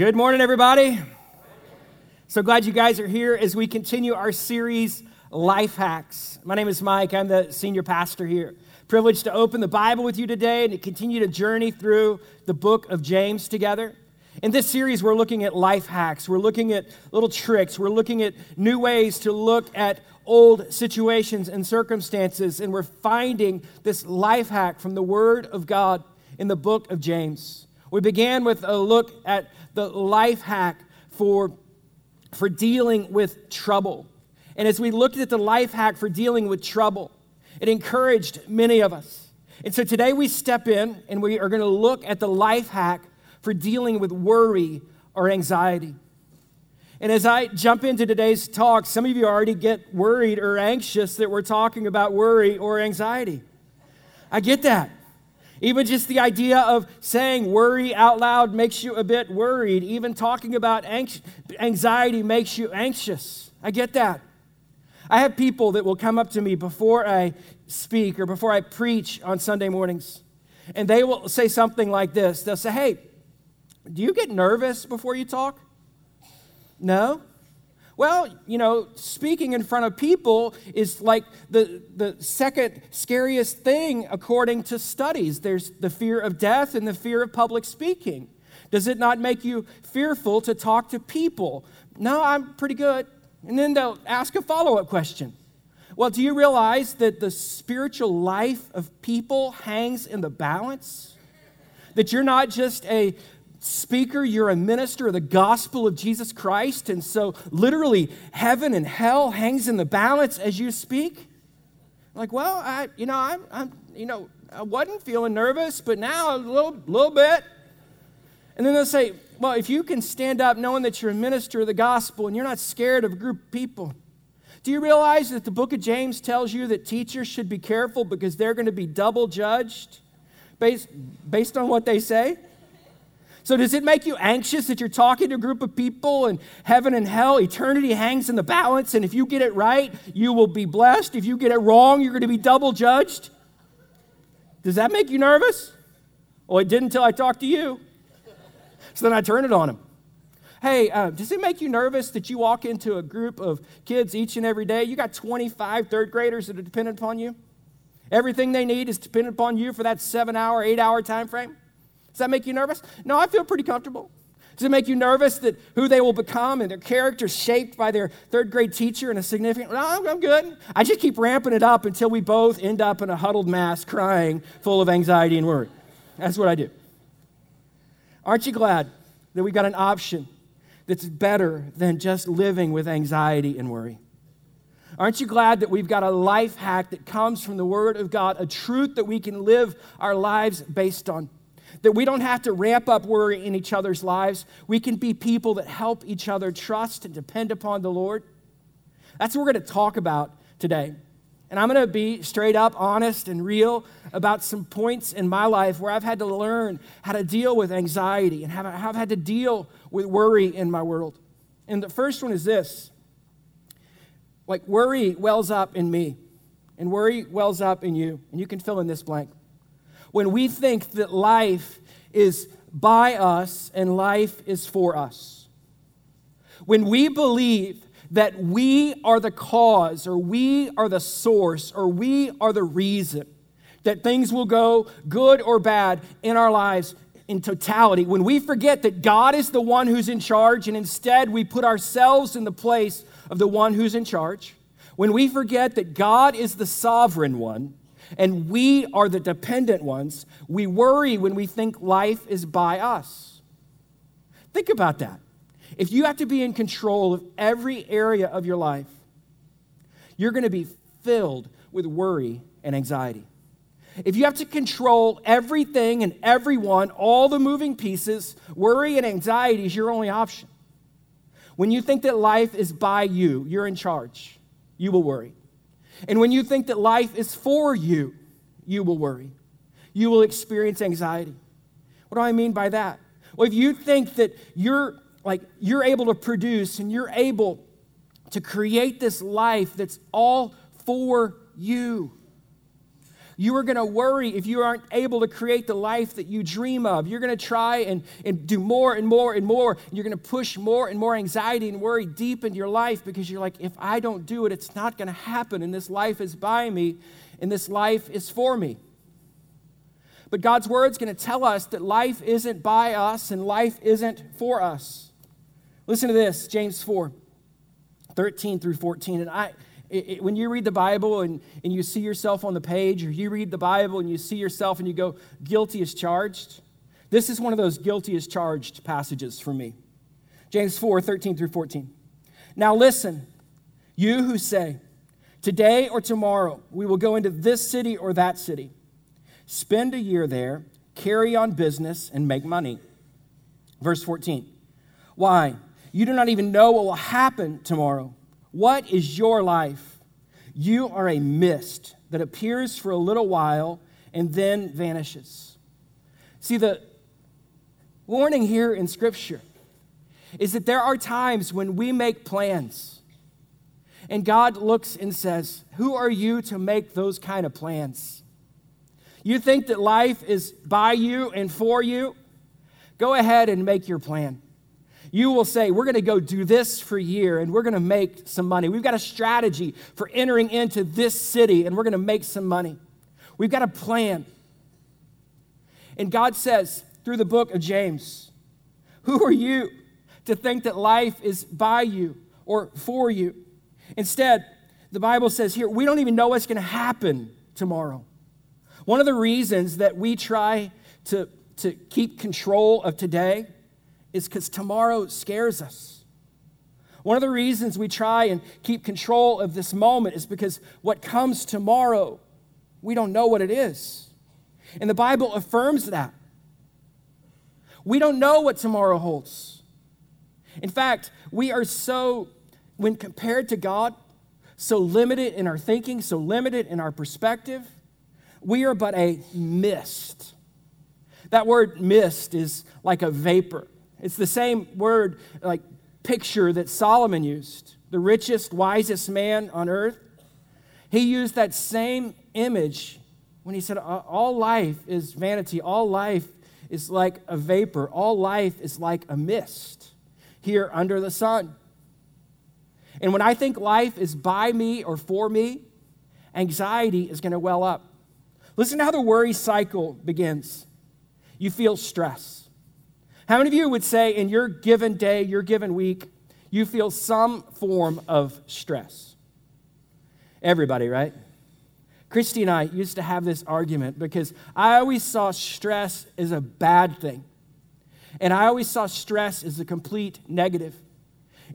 Good morning, everybody. So glad you guys are here as we continue our series, Life Hacks. My name is Mike. I'm the senior pastor here. Privileged to open the Bible with you today and to continue to journey through the book of James together. In this series, we're looking at life hacks. We're looking at little tricks. We're looking at new ways to look at old situations and circumstances. And we're finding this life hack from the Word of God in the book of James. We began with a look at the life hack for, for dealing with trouble. And as we looked at the life hack for dealing with trouble, it encouraged many of us. And so today we step in and we are going to look at the life hack for dealing with worry or anxiety. And as I jump into today's talk, some of you already get worried or anxious that we're talking about worry or anxiety. I get that. Even just the idea of saying worry out loud makes you a bit worried. Even talking about anxiety makes you anxious. I get that. I have people that will come up to me before I speak or before I preach on Sunday mornings, and they will say something like this They'll say, Hey, do you get nervous before you talk? No. Well, you know, speaking in front of people is like the, the second scariest thing according to studies. There's the fear of death and the fear of public speaking. Does it not make you fearful to talk to people? No, I'm pretty good. And then they'll ask a follow up question. Well, do you realize that the spiritual life of people hangs in the balance? That you're not just a speaker, you're a minister of the gospel of Jesus Christ. And so, literally, heaven and hell hangs in the balance as you speak. Like, well, I, you know, I'm, I'm, you know, I wasn't feeling nervous, but now a little, little bit. And then they'll say, well, if you can stand up knowing that you're a minister of the gospel and you're not scared of a group of people, do you realize that the book of James tells you that teachers should be careful because they're going to be double judged based, based on what they say? So, does it make you anxious that you're talking to a group of people and heaven and hell, eternity hangs in the balance, and if you get it right, you will be blessed. If you get it wrong, you're going to be double judged? Does that make you nervous? Well, it didn't until I talked to you. So then I turn it on him. Hey, uh, does it make you nervous that you walk into a group of kids each and every day? You got 25 third graders that are dependent upon you. Everything they need is dependent upon you for that seven hour, eight hour time frame. Does that make you nervous? No, I feel pretty comfortable. Does it make you nervous that who they will become and their character shaped by their third grade teacher and a significant? No, I'm, good. I just keep ramping it up until we both end up in a huddled mass crying, full of anxiety and worry. That's what I do. Aren't you glad that we've got an option that's better than just living with anxiety and worry? Aren't you glad that we've got a life hack that comes from the Word of God, a truth that we can live our lives based on? That we don't have to ramp up worry in each other's lives. We can be people that help each other trust and depend upon the Lord. That's what we're going to talk about today. And I'm going to be straight up honest and real about some points in my life where I've had to learn how to deal with anxiety and how I've had to deal with worry in my world. And the first one is this like worry wells up in me, and worry wells up in you. And you can fill in this blank when we think that life is by us and life is for us. When we believe that we are the cause or we are the source or we are the reason that things will go good or bad in our lives in totality, when we forget that God is the one who's in charge and instead we put ourselves in the place of the one who's in charge, when we forget that God is the sovereign one, and we are the dependent ones. We worry when we think life is by us. Think about that. If you have to be in control of every area of your life, you're going to be filled with worry and anxiety. If you have to control everything and everyone, all the moving pieces, worry and anxiety is your only option. When you think that life is by you, you're in charge, you will worry. And when you think that life is for you, you will worry. You will experience anxiety. What do I mean by that? Well, if you think that you're like you're able to produce and you're able to create this life that's all for you, You are going to worry if you aren't able to create the life that you dream of. You're going to try and, and do more and more and more. And You're going to push more and more anxiety and worry deep into your life because you're like, if I don't do it, it's not going to happen. And this life is by me and this life is for me. But God's word is going to tell us that life isn't by us and life isn't for us. Listen to this James 4 13 through 14. And I, it, it, when you read the Bible and, and you see yourself on the page, or you read the Bible and you see yourself and you go, guilty as charged, this is one of those guilty as charged passages for me. James 4 13 through 14. Now listen, you who say, Today or tomorrow we will go into this city or that city, spend a year there, carry on business, and make money. Verse 14. Why? You do not even know what will happen tomorrow. What is your life? You are a mist that appears for a little while and then vanishes. See, the warning here in Scripture is that there are times when we make plans and God looks and says, Who are you to make those kind of plans? You think that life is by you and for you? Go ahead and make your plan you will say, We're going to go do this for a year and we're going to make some money. We've got a strategy for entering into this city and we're going to make some money. We've got a plan. And God says through the book of James, Who are you to think that life is by you or for you? Instead, the Bible says here, we don't even know what's going to happen tomorrow. One of the reasons that we try to, to keep control of today is because tomorrow scares us. One of the reasons we try and keep control of this moment is because what comes tomorrow, we don't know what it is. And the Bible affirms that. We don't know what tomorrow holds. In fact, we are so, when compared to God, so limited in our thinking, so limited in our perspective. We are but a mist. That word mist is like a vapor. It's the same word, like picture that Solomon used, the richest, wisest man on earth. He used that same image when he said, All life is vanity, all life is like a vapor, all life is like a mist here under the sun. And when I think life is by me or for me, anxiety is going to well up. Listen to how the worry cycle begins. You feel stress. How many of you would say in your given day, your given week, you feel some form of stress? Everybody, right? Christy and I used to have this argument because I always saw stress as a bad thing. And I always saw stress as a complete negative.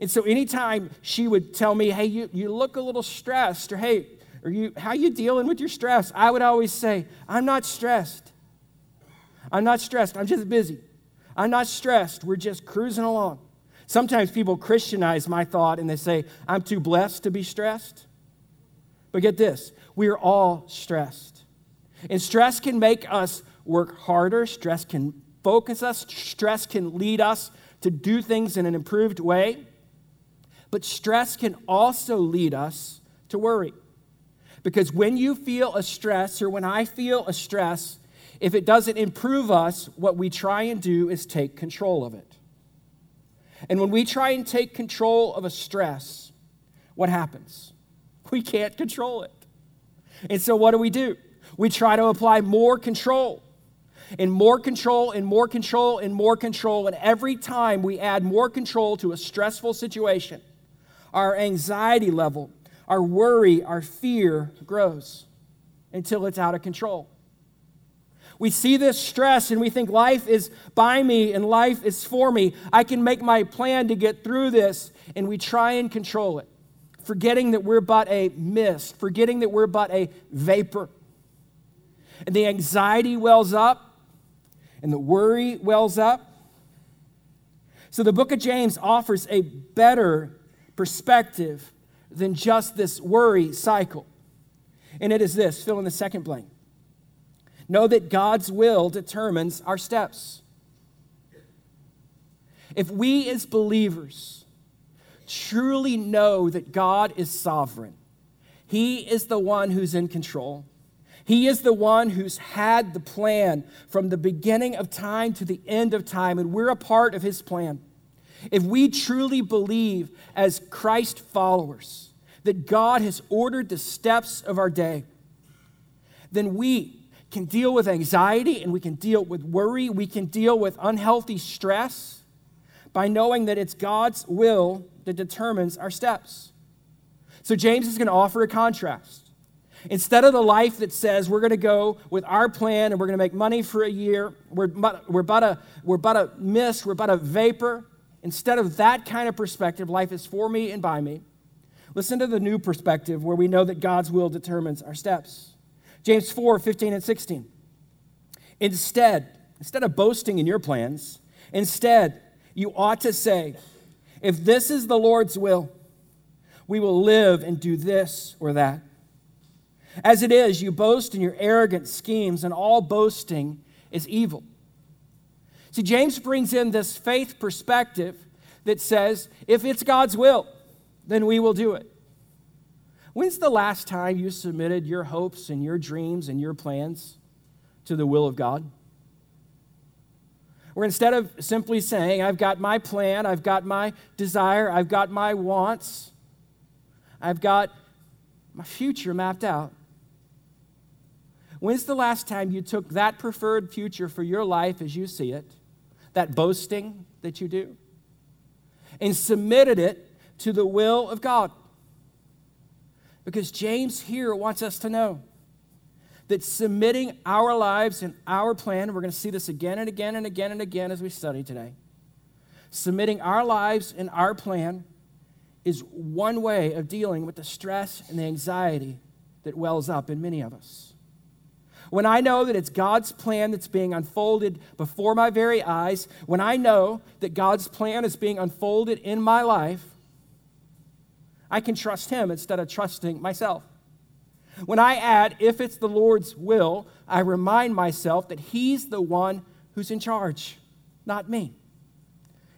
And so anytime she would tell me, hey, you, you look a little stressed, or hey, are you, how you dealing with your stress? I would always say, I'm not stressed. I'm not stressed. I'm just busy. I'm not stressed. We're just cruising along. Sometimes people Christianize my thought and they say, I'm too blessed to be stressed. But get this we are all stressed. And stress can make us work harder, stress can focus us, stress can lead us to do things in an improved way. But stress can also lead us to worry. Because when you feel a stress, or when I feel a stress, if it doesn't improve us, what we try and do is take control of it. And when we try and take control of a stress, what happens? We can't control it. And so what do we do? We try to apply more control and more control and more control and more control. And every time we add more control to a stressful situation, our anxiety level, our worry, our fear grows until it's out of control. We see this stress and we think life is by me and life is for me. I can make my plan to get through this, and we try and control it, forgetting that we're but a mist, forgetting that we're but a vapor. And the anxiety wells up, and the worry wells up. So the book of James offers a better perspective than just this worry cycle. And it is this fill in the second blank Know that God's will determines our steps. If we as believers truly know that God is sovereign, He is the one who's in control, He is the one who's had the plan from the beginning of time to the end of time, and we're a part of his plan. If we truly believe as Christ followers that God has ordered the steps of our day, then we can deal with anxiety and we can deal with worry, we can deal with unhealthy stress by knowing that it's God's will that determines our steps. So, James is going to offer a contrast. Instead of the life that says we're going to go with our plan and we're going to make money for a year, we're we're but a, we're but a mist, we're but a vapor. Instead of that kind of perspective, life is for me and by me. Listen to the new perspective where we know that God's will determines our steps. James 4 15 and 16. Instead, instead of boasting in your plans, instead, you ought to say, if this is the Lord's will, we will live and do this or that. As it is, you boast in your arrogant schemes, and all boasting is evil. See, James brings in this faith perspective that says, if it's God's will, then we will do it. When's the last time you submitted your hopes and your dreams and your plans to the will of God? Where instead of simply saying, I've got my plan, I've got my desire, I've got my wants, I've got my future mapped out, When's the last time you took that preferred future for your life as you see it, that boasting that you do, and submitted it to the will of God? Because James here wants us to know that submitting our lives and our plan, we're going to see this again and again and again and again as we study today. Submitting our lives and our plan is one way of dealing with the stress and the anxiety that wells up in many of us. When I know that it's God's plan that's being unfolded before my very eyes, when I know that God's plan is being unfolded in my life, I can trust Him instead of trusting myself. When I add, if it's the Lord's will, I remind myself that He's the one who's in charge, not me.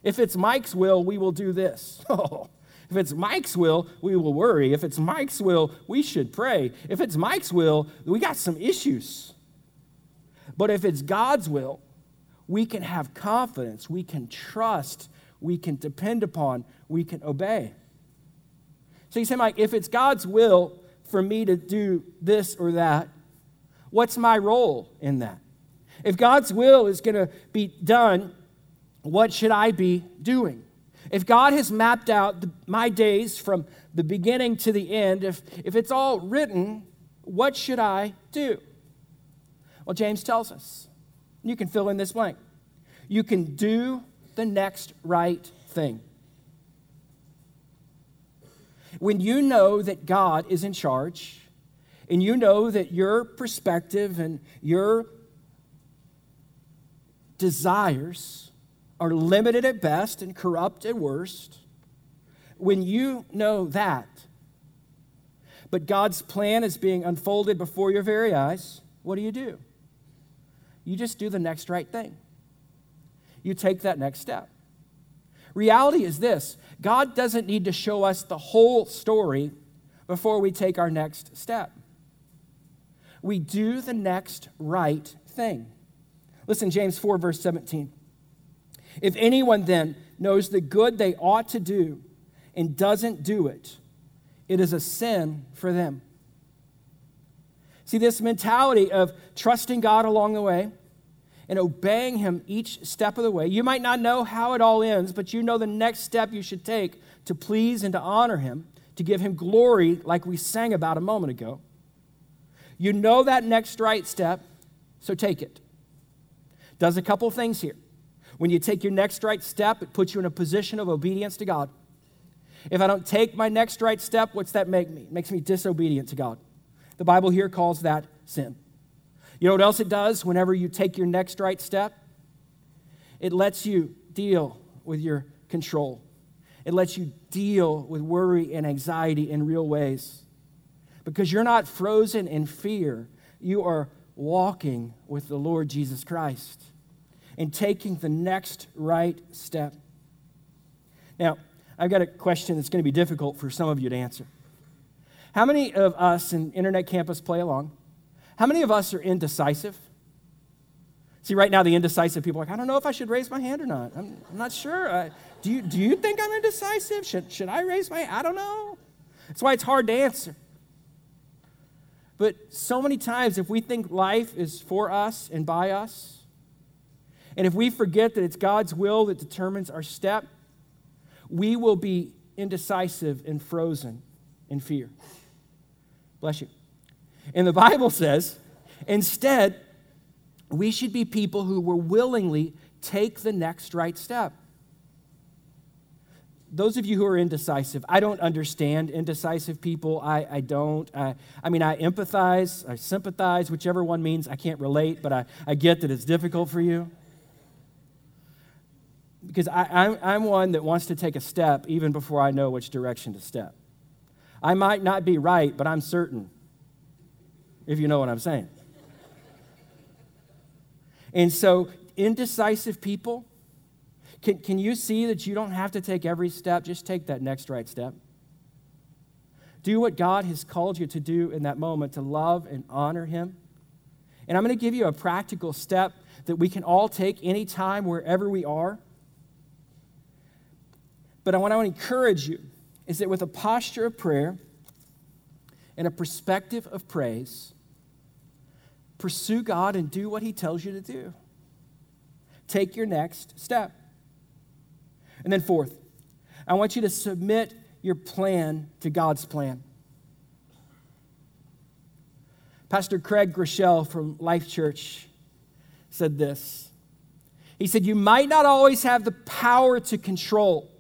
If it's Mike's will, we will do this. Oh, if it's Mike's will, we will worry. If it's Mike's will, we should pray. If it's Mike's will, we got some issues. But if it's God's will, we can have confidence, we can trust, we can depend upon, we can obey. So you say, Mike, if it's God's will for me to do this or that, what's my role in that? If God's will is going to be done, what should I be doing? If God has mapped out the, my days from the beginning to the end, if, if it's all written, what should I do? Well, James tells us. You can fill in this blank. You can do the next right thing. When you know that God is in charge, and you know that your perspective and your desires are limited at best and corrupt at worst, when you know that, but God's plan is being unfolded before your very eyes, what do you do? You just do the next right thing. You take that next step. Reality is this God doesn't need to show us the whole story before we take our next step. We do the next right thing. Listen, James 4, verse 17. If anyone then knows the good they ought to do and doesn't do it, it is a sin for them. See, this mentality of trusting God along the way and obeying Him each step of the way. You might not know how it all ends, but you know the next step you should take to please and to honor Him, to give Him glory, like we sang about a moment ago. You know that next right step, so take it. Does a couple things here. When you take your next right step, it puts you in a position of obedience to God. If I don't take my next right step, what's that make me? It makes me disobedient to God. The Bible here calls that sin. You know what else it does whenever you take your next right step? It lets you deal with your control. It lets you deal with worry and anxiety in real ways. Because you're not frozen in fear, you are walking with the Lord Jesus Christ and taking the next right step. Now, I've got a question that's going to be difficult for some of you to answer. How many of us in Internet Campus play along? How many of us are indecisive? See, right now, the indecisive people are like, I don't know if I should raise my hand or not. I'm, I'm not sure. Uh, do, you, do you think I'm indecisive? Should, should I raise my hand? I don't know. That's why it's hard to answer. But so many times, if we think life is for us and by us, and if we forget that it's God's will that determines our step, we will be indecisive and frozen in fear. Bless you. And the Bible says, instead, we should be people who will willingly take the next right step. Those of you who are indecisive, I don't understand indecisive people. I, I don't. I, I mean, I empathize, I sympathize, whichever one means I can't relate, but I, I get that it's difficult for you. Because I, I'm one that wants to take a step even before I know which direction to step. I might not be right, but I'm certain, if you know what I'm saying. And so, indecisive people, can, can you see that you don't have to take every step? Just take that next right step. Do what God has called you to do in that moment to love and honor Him. And I'm going to give you a practical step that we can all take anytime, wherever we are. But what I want to encourage you is that with a posture of prayer and a perspective of praise, pursue God and do what He tells you to do. Take your next step. And then, fourth, I want you to submit your plan to God's plan. Pastor Craig Groeschel from Life Church said this. He said, You might not always have the power to control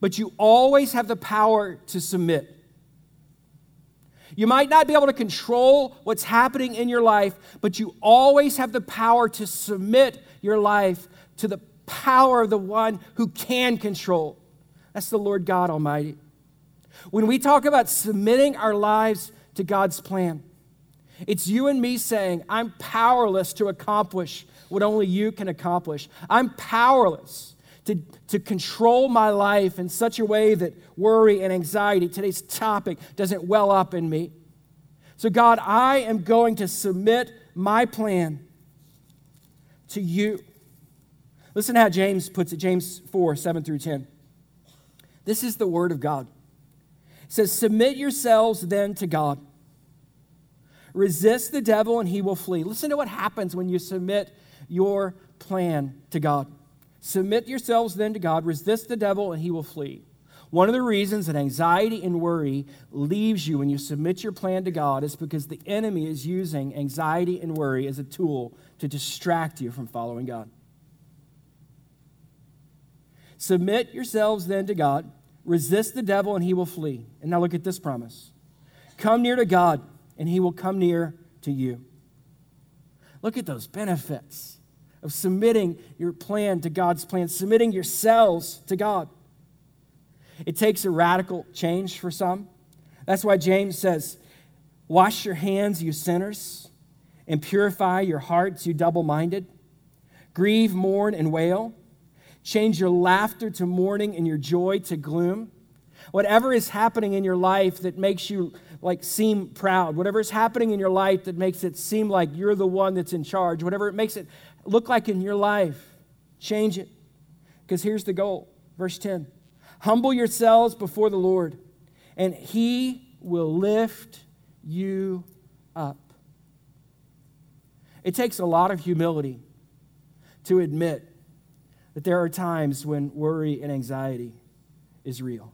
but you always have the power to submit. You might not be able to control what's happening in your life, but you always have the power to submit your life to the power of the one who can control. That's the Lord God Almighty. When we talk about submitting our lives to God's plan, it's you and me saying, I'm powerless to accomplish what only you can accomplish. I'm powerless to, to control my life in such a way that worry and anxiety, today's topic, doesn't well up in me. So, God, I am going to submit my plan to you. Listen how James puts it James 4 7 through 10. This is the word of God. It says, Submit yourselves then to God. Resist the devil and he will flee. Listen to what happens when you submit your plan to God. Submit yourselves then to God, resist the devil, and he will flee. One of the reasons that anxiety and worry leaves you when you submit your plan to God is because the enemy is using anxiety and worry as a tool to distract you from following God. Submit yourselves then to God, resist the devil, and he will flee. And now look at this promise come near to God, and he will come near to you. Look at those benefits of submitting your plan to God's plan, submitting yourselves to God. It takes a radical change for some. That's why James says, Wash your hands, you sinners, and purify your hearts, you double minded. Grieve, mourn, and wail. Change your laughter to mourning and your joy to gloom. Whatever is happening in your life that makes you like seem proud, whatever is happening in your life that makes it seem like you're the one that's in charge, whatever it makes it look like in your life. Change it. Because here's the goal. Verse 10 Humble yourselves before the Lord, and he will lift you up. It takes a lot of humility to admit that there are times when worry and anxiety is real.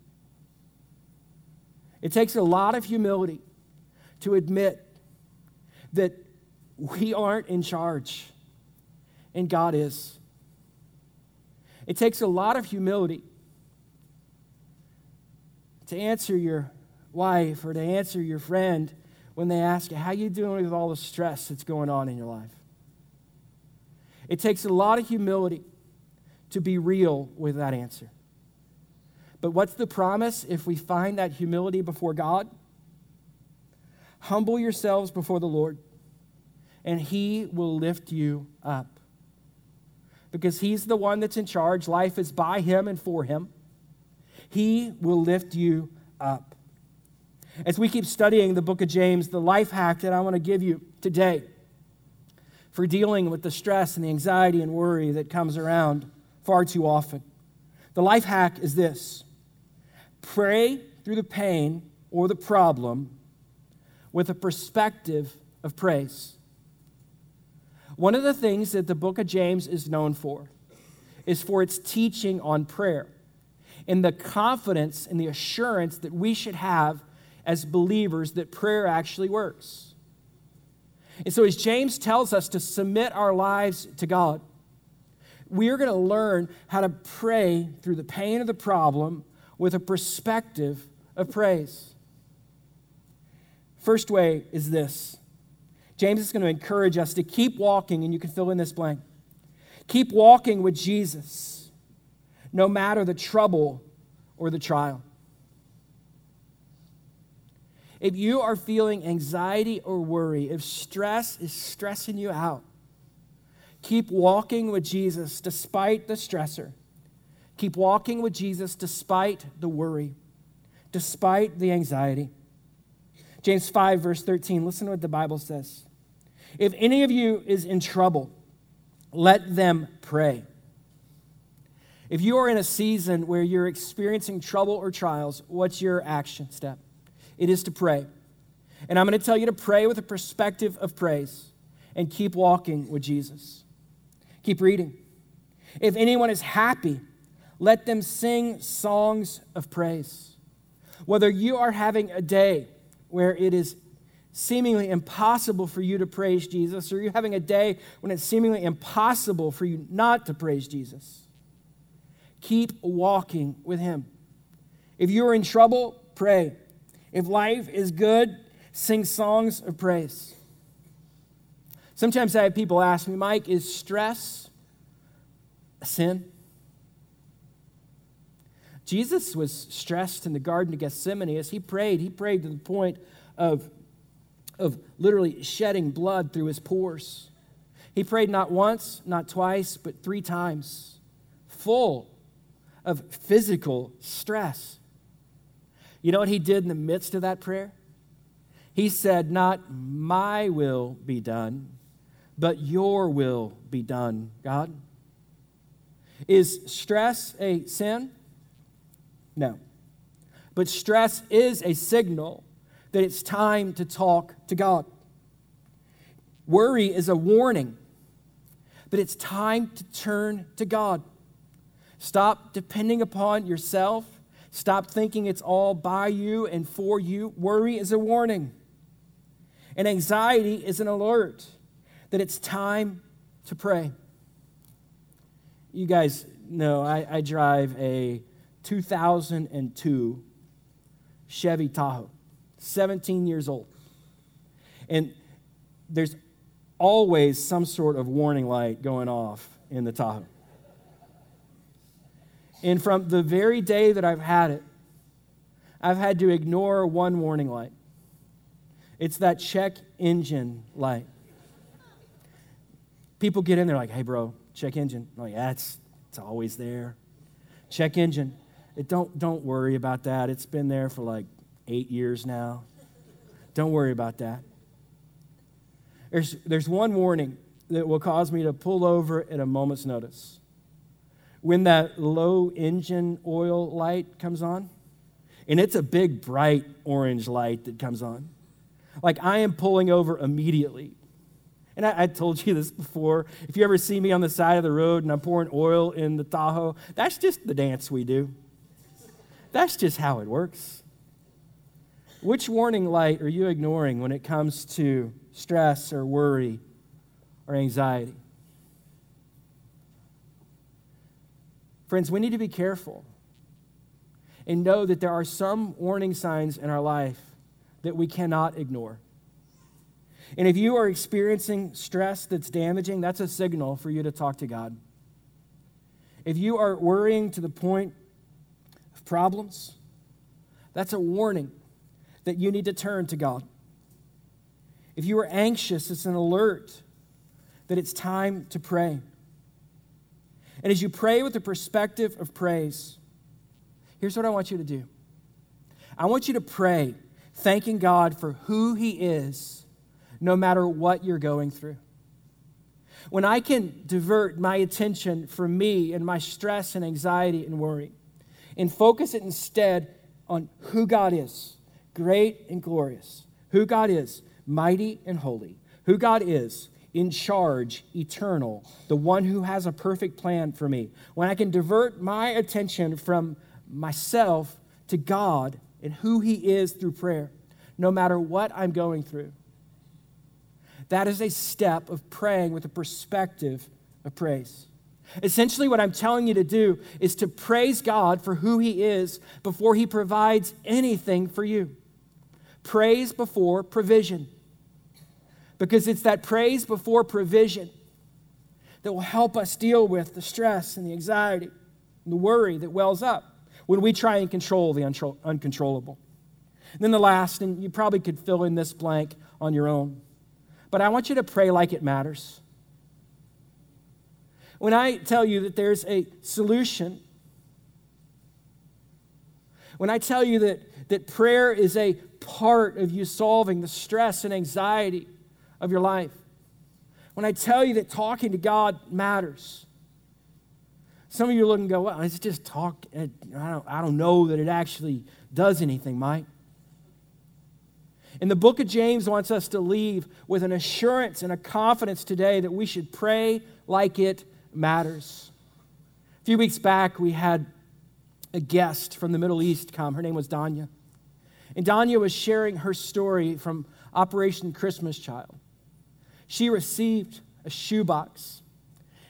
It takes a lot of humility to admit that we aren't in charge and God is. It takes a lot of humility to answer your wife or to answer your friend when they ask you, How you doing with all the stress that's going on in your life? It takes a lot of humility to be real with that answer. But what's the promise if we find that humility before God? Humble yourselves before the Lord, and He will lift you up because He's the one that's in charge. Life is by Him and for Him. He will lift you up. As we keep studying the book of James, the life hack that I want to give you today for dealing with the stress and the anxiety and worry that comes around far too often. The life hack is this pray through the pain or the problem with a perspective of praise. One of the things that the book of James is known for is for its teaching on prayer and the confidence and the assurance that we should have as believers that prayer actually works. And so, as James tells us to submit our lives to God, we are going to learn how to pray through the pain of the problem with a perspective of praise. First way is this James is going to encourage us to keep walking, and you can fill in this blank. Keep walking with Jesus, no matter the trouble or the trial. If you are feeling anxiety or worry, if stress is stressing you out, keep walking with Jesus despite the stressor. Keep walking with Jesus despite the worry, despite the anxiety. James 5, verse 13, listen to what the Bible says. If any of you is in trouble, let them pray. If you are in a season where you're experiencing trouble or trials, what's your action step? It is to pray. And I'm going to tell you to pray with a perspective of praise and keep walking with Jesus. Keep reading. If anyone is happy, let them sing songs of praise. Whether you are having a day where it is seemingly impossible for you to praise Jesus, or you're having a day when it's seemingly impossible for you not to praise Jesus, keep walking with Him. If you're in trouble, pray. If life is good, sing songs of praise. Sometimes I have people ask me, Mike, is stress a sin? Jesus was stressed in the Garden of Gethsemane as he prayed. He prayed to the point of, of literally shedding blood through his pores. He prayed not once, not twice, but three times, full of physical stress. You know what he did in the midst of that prayer? He said, Not my will be done, but your will be done, God. Is stress a sin? No. But stress is a signal that it's time to talk to God. Worry is a warning that it's time to turn to God. Stop depending upon yourself. Stop thinking it's all by you and for you. Worry is a warning. And anxiety is an alert that it's time to pray. You guys know I, I drive a 2002 Chevy Tahoe, 17 years old. And there's always some sort of warning light going off in the Tahoe. And from the very day that I've had it, I've had to ignore one warning light. It's that check engine light. People get in there like, hey, bro, check engine. I'm like, yeah, it's, it's always there. Check engine. It don't, don't worry about that. It's been there for like eight years now. Don't worry about that. There's, there's one warning that will cause me to pull over at a moment's notice. When that low engine oil light comes on, and it's a big, bright orange light that comes on, like I am pulling over immediately. And I, I, told you this before. If you ever see me on the side of the road and I'm pouring oil in the Tahoe, that's just the dance we do. That's just how it works. Which warning light are you ignoring when it comes to stress or worry or anxiety? Friends, we need to be careful and know that there are some warning signs in our life that we cannot ignore. And if you are experiencing stress that's damaging, that's a signal for you to talk to God. If you are worrying to the point of problems, that's a warning that you need to turn to God. If you are anxious, it's an alert that it's time to pray. And as you pray with the perspective of praise, here's what I want you to do I want you to pray thanking God for who He is, no matter what you're going through. When I can divert my attention from me and my stress and anxiety and worry and focus it instead on who God is, great and glorious, who God is, mighty and holy, who God is, in charge, eternal, the one who has a perfect plan for me. When I can divert my attention from myself to God and who He is through prayer, no matter what I'm going through. That is a step of praying with a perspective of praise. Essentially, what I'm telling you to do is to praise God for who He is before He provides anything for you. Praise before provision. Because it's that praise before provision that will help us deal with the stress and the anxiety and the worry that wells up when we try and control the uncontrollable. And then the last, and you probably could fill in this blank on your own, but I want you to pray like it matters. When I tell you that there's a solution, when I tell you that, that prayer is a part of you solving the stress and anxiety of your life, when I tell you that talking to God matters, some of you look and go, well, it's just talk. I don't, I don't know that it actually does anything, Mike. And the book of James wants us to leave with an assurance and a confidence today that we should pray like it matters. A few weeks back, we had a guest from the Middle East come. Her name was Danya. And Danya was sharing her story from Operation Christmas Child. She received a shoebox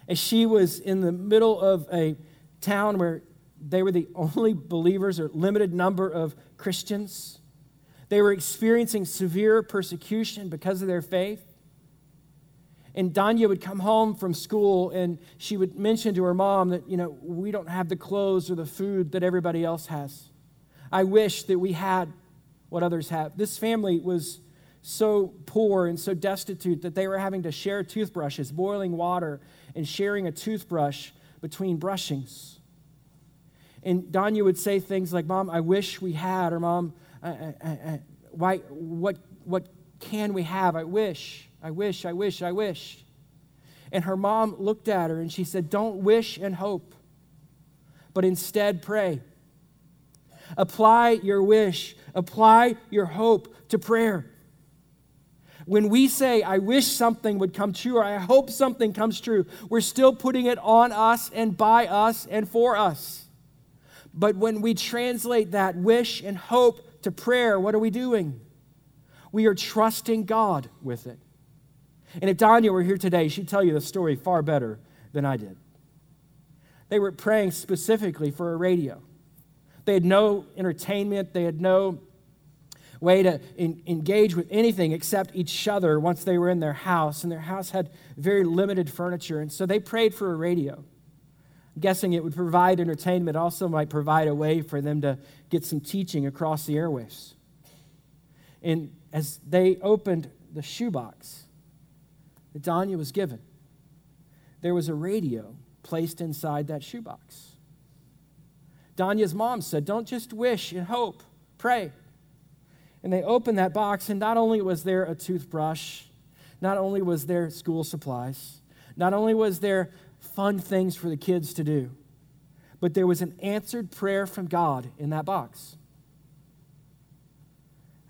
and she was in the middle of a town where they were the only believers or limited number of Christians. They were experiencing severe persecution because of their faith. And Danya would come home from school and she would mention to her mom that, you know, we don't have the clothes or the food that everybody else has. I wish that we had what others have. This family was so poor and so destitute that they were having to share toothbrushes, boiling water, and sharing a toothbrush between brushings. And Danya would say things like, Mom, I wish we had, or Mom, I, I, I, why, what, what can we have? I wish, I wish, I wish, I wish. And her mom looked at her and she said, Don't wish and hope, but instead pray. Apply your wish, apply your hope to prayer. When we say, I wish something would come true, or I hope something comes true, we're still putting it on us and by us and for us. But when we translate that wish and hope to prayer, what are we doing? We are trusting God with it. And if Danya were here today, she'd tell you the story far better than I did. They were praying specifically for a radio. They had no entertainment, they had no way to in, engage with anything except each other once they were in their house, and their house had very limited furniture. And so they prayed for a radio. I'm guessing it would provide entertainment, also might provide a way for them to get some teaching across the airwaves. And as they opened the shoebox that Danya was given, there was a radio placed inside that shoebox. Danya's mom said, Don't just wish and hope, pray. And they opened that box, and not only was there a toothbrush, not only was there school supplies, not only was there fun things for the kids to do, but there was an answered prayer from God in that box.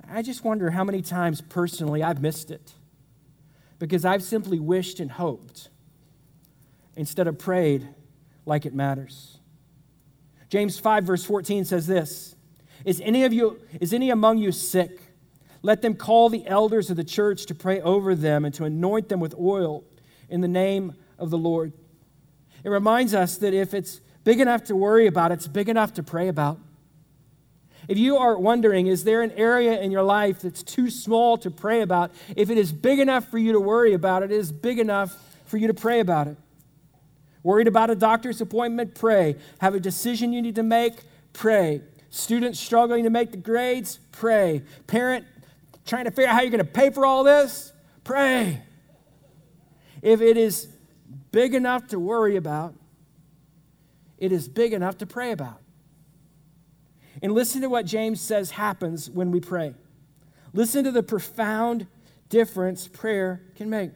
I just wonder how many times personally I've missed it because I've simply wished and hoped instead of prayed like it matters. James 5, verse 14 says this is any of you, is any among you sick? Let them call the elders of the church to pray over them and to anoint them with oil in the name of the Lord. It reminds us that if it's big enough to worry about, it's big enough to pray about. If you are wondering, is there an area in your life that's too small to pray about? If it is big enough for you to worry about, it is big enough for you to pray about it. Worried about a doctor's appointment? Pray. Have a decision you need to make? Pray. Students struggling to make the grades? Pray. Parent trying to figure out how you're going to pay for all this? Pray. If it is big enough to worry about, it is big enough to pray about. And listen to what James says happens when we pray. Listen to the profound difference prayer can make.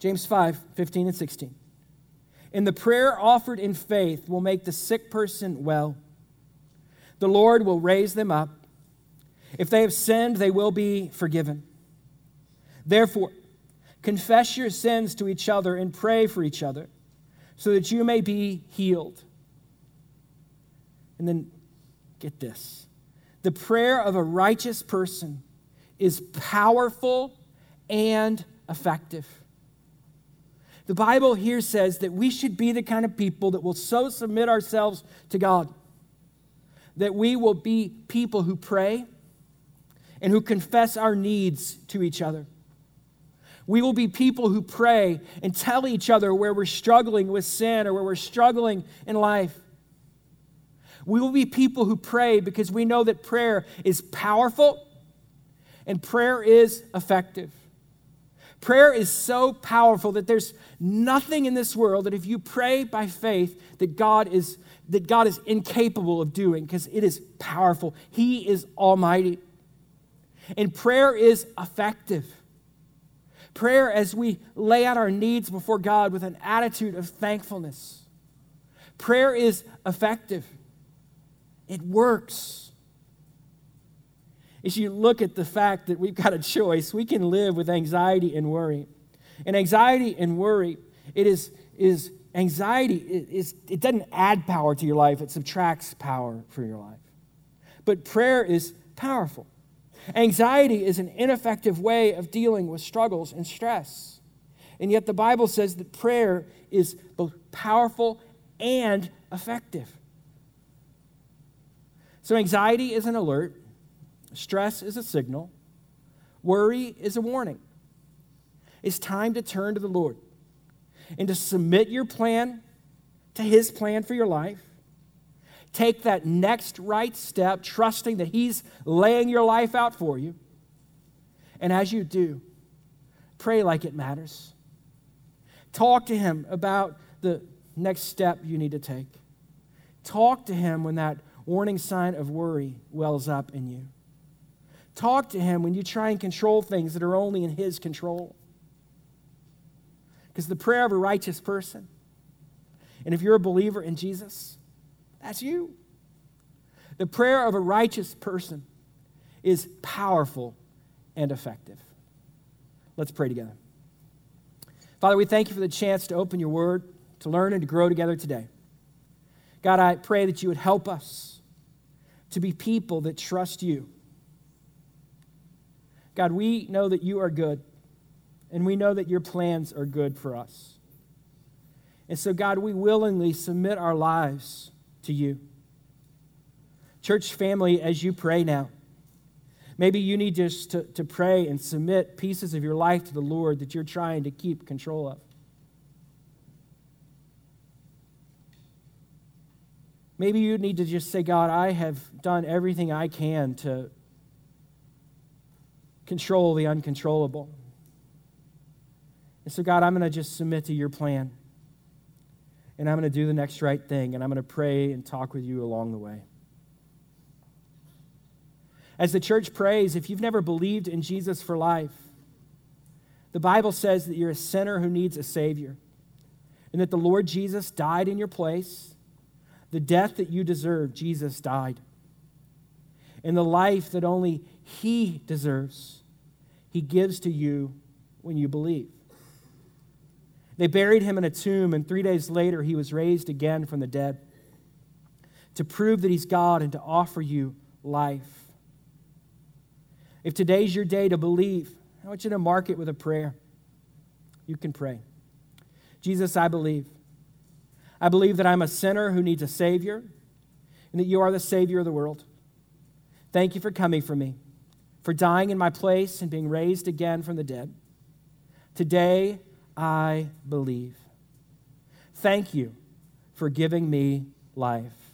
James 5 15 and 16. And the prayer offered in faith will make the sick person well. The Lord will raise them up. If they have sinned, they will be forgiven. Therefore, confess your sins to each other and pray for each other so that you may be healed. And then get this the prayer of a righteous person is powerful and effective. The Bible here says that we should be the kind of people that will so submit ourselves to God that we will be people who pray and who confess our needs to each other. We will be people who pray and tell each other where we're struggling with sin or where we're struggling in life. We will be people who pray because we know that prayer is powerful and prayer is effective. Prayer is so powerful that there's nothing in this world that if you pray by faith that God is that God is incapable of doing because it is powerful. He is almighty. And prayer is effective. Prayer as we lay out our needs before God with an attitude of thankfulness. Prayer is effective. It works. As you look at the fact that we've got a choice, we can live with anxiety and worry. And anxiety and worry, it is, is anxiety is it doesn't add power to your life, it subtracts power for your life. But prayer is powerful. Anxiety is an ineffective way of dealing with struggles and stress. And yet the Bible says that prayer is both powerful and effective. So anxiety is an alert, stress is a signal, worry is a warning. It's time to turn to the Lord and to submit your plan to His plan for your life. Take that next right step, trusting that He's laying your life out for you. And as you do, pray like it matters. Talk to Him about the next step you need to take. Talk to Him when that warning sign of worry wells up in you. Talk to Him when you try and control things that are only in His control. Because the prayer of a righteous person, and if you're a believer in Jesus, that's you. The prayer of a righteous person is powerful and effective. Let's pray together. Father, we thank you for the chance to open your word, to learn and to grow together today. God, I pray that you would help us to be people that trust you. God, we know that you are good and we know that your plans are good for us. And so, God, we willingly submit our lives to you. Church family, as you pray now, maybe you need just to, to pray and submit pieces of your life to the Lord that you're trying to keep control of. Maybe you need to just say, God, I have done everything I can to control the uncontrollable. And so, God, I'm going to just submit to your plan. And I'm going to do the next right thing. And I'm going to pray and talk with you along the way. As the church prays, if you've never believed in Jesus for life, the Bible says that you're a sinner who needs a Savior. And that the Lord Jesus died in your place. The death that you deserve, Jesus died. And the life that only He deserves, He gives to you when you believe. They buried him in a tomb, and three days later, he was raised again from the dead to prove that he's God and to offer you life. If today's your day to believe, I want you to mark it with a prayer. You can pray. Jesus, I believe. I believe that I'm a sinner who needs a Savior and that you are the Savior of the world. Thank you for coming for me, for dying in my place and being raised again from the dead. Today, I believe. Thank you for giving me life.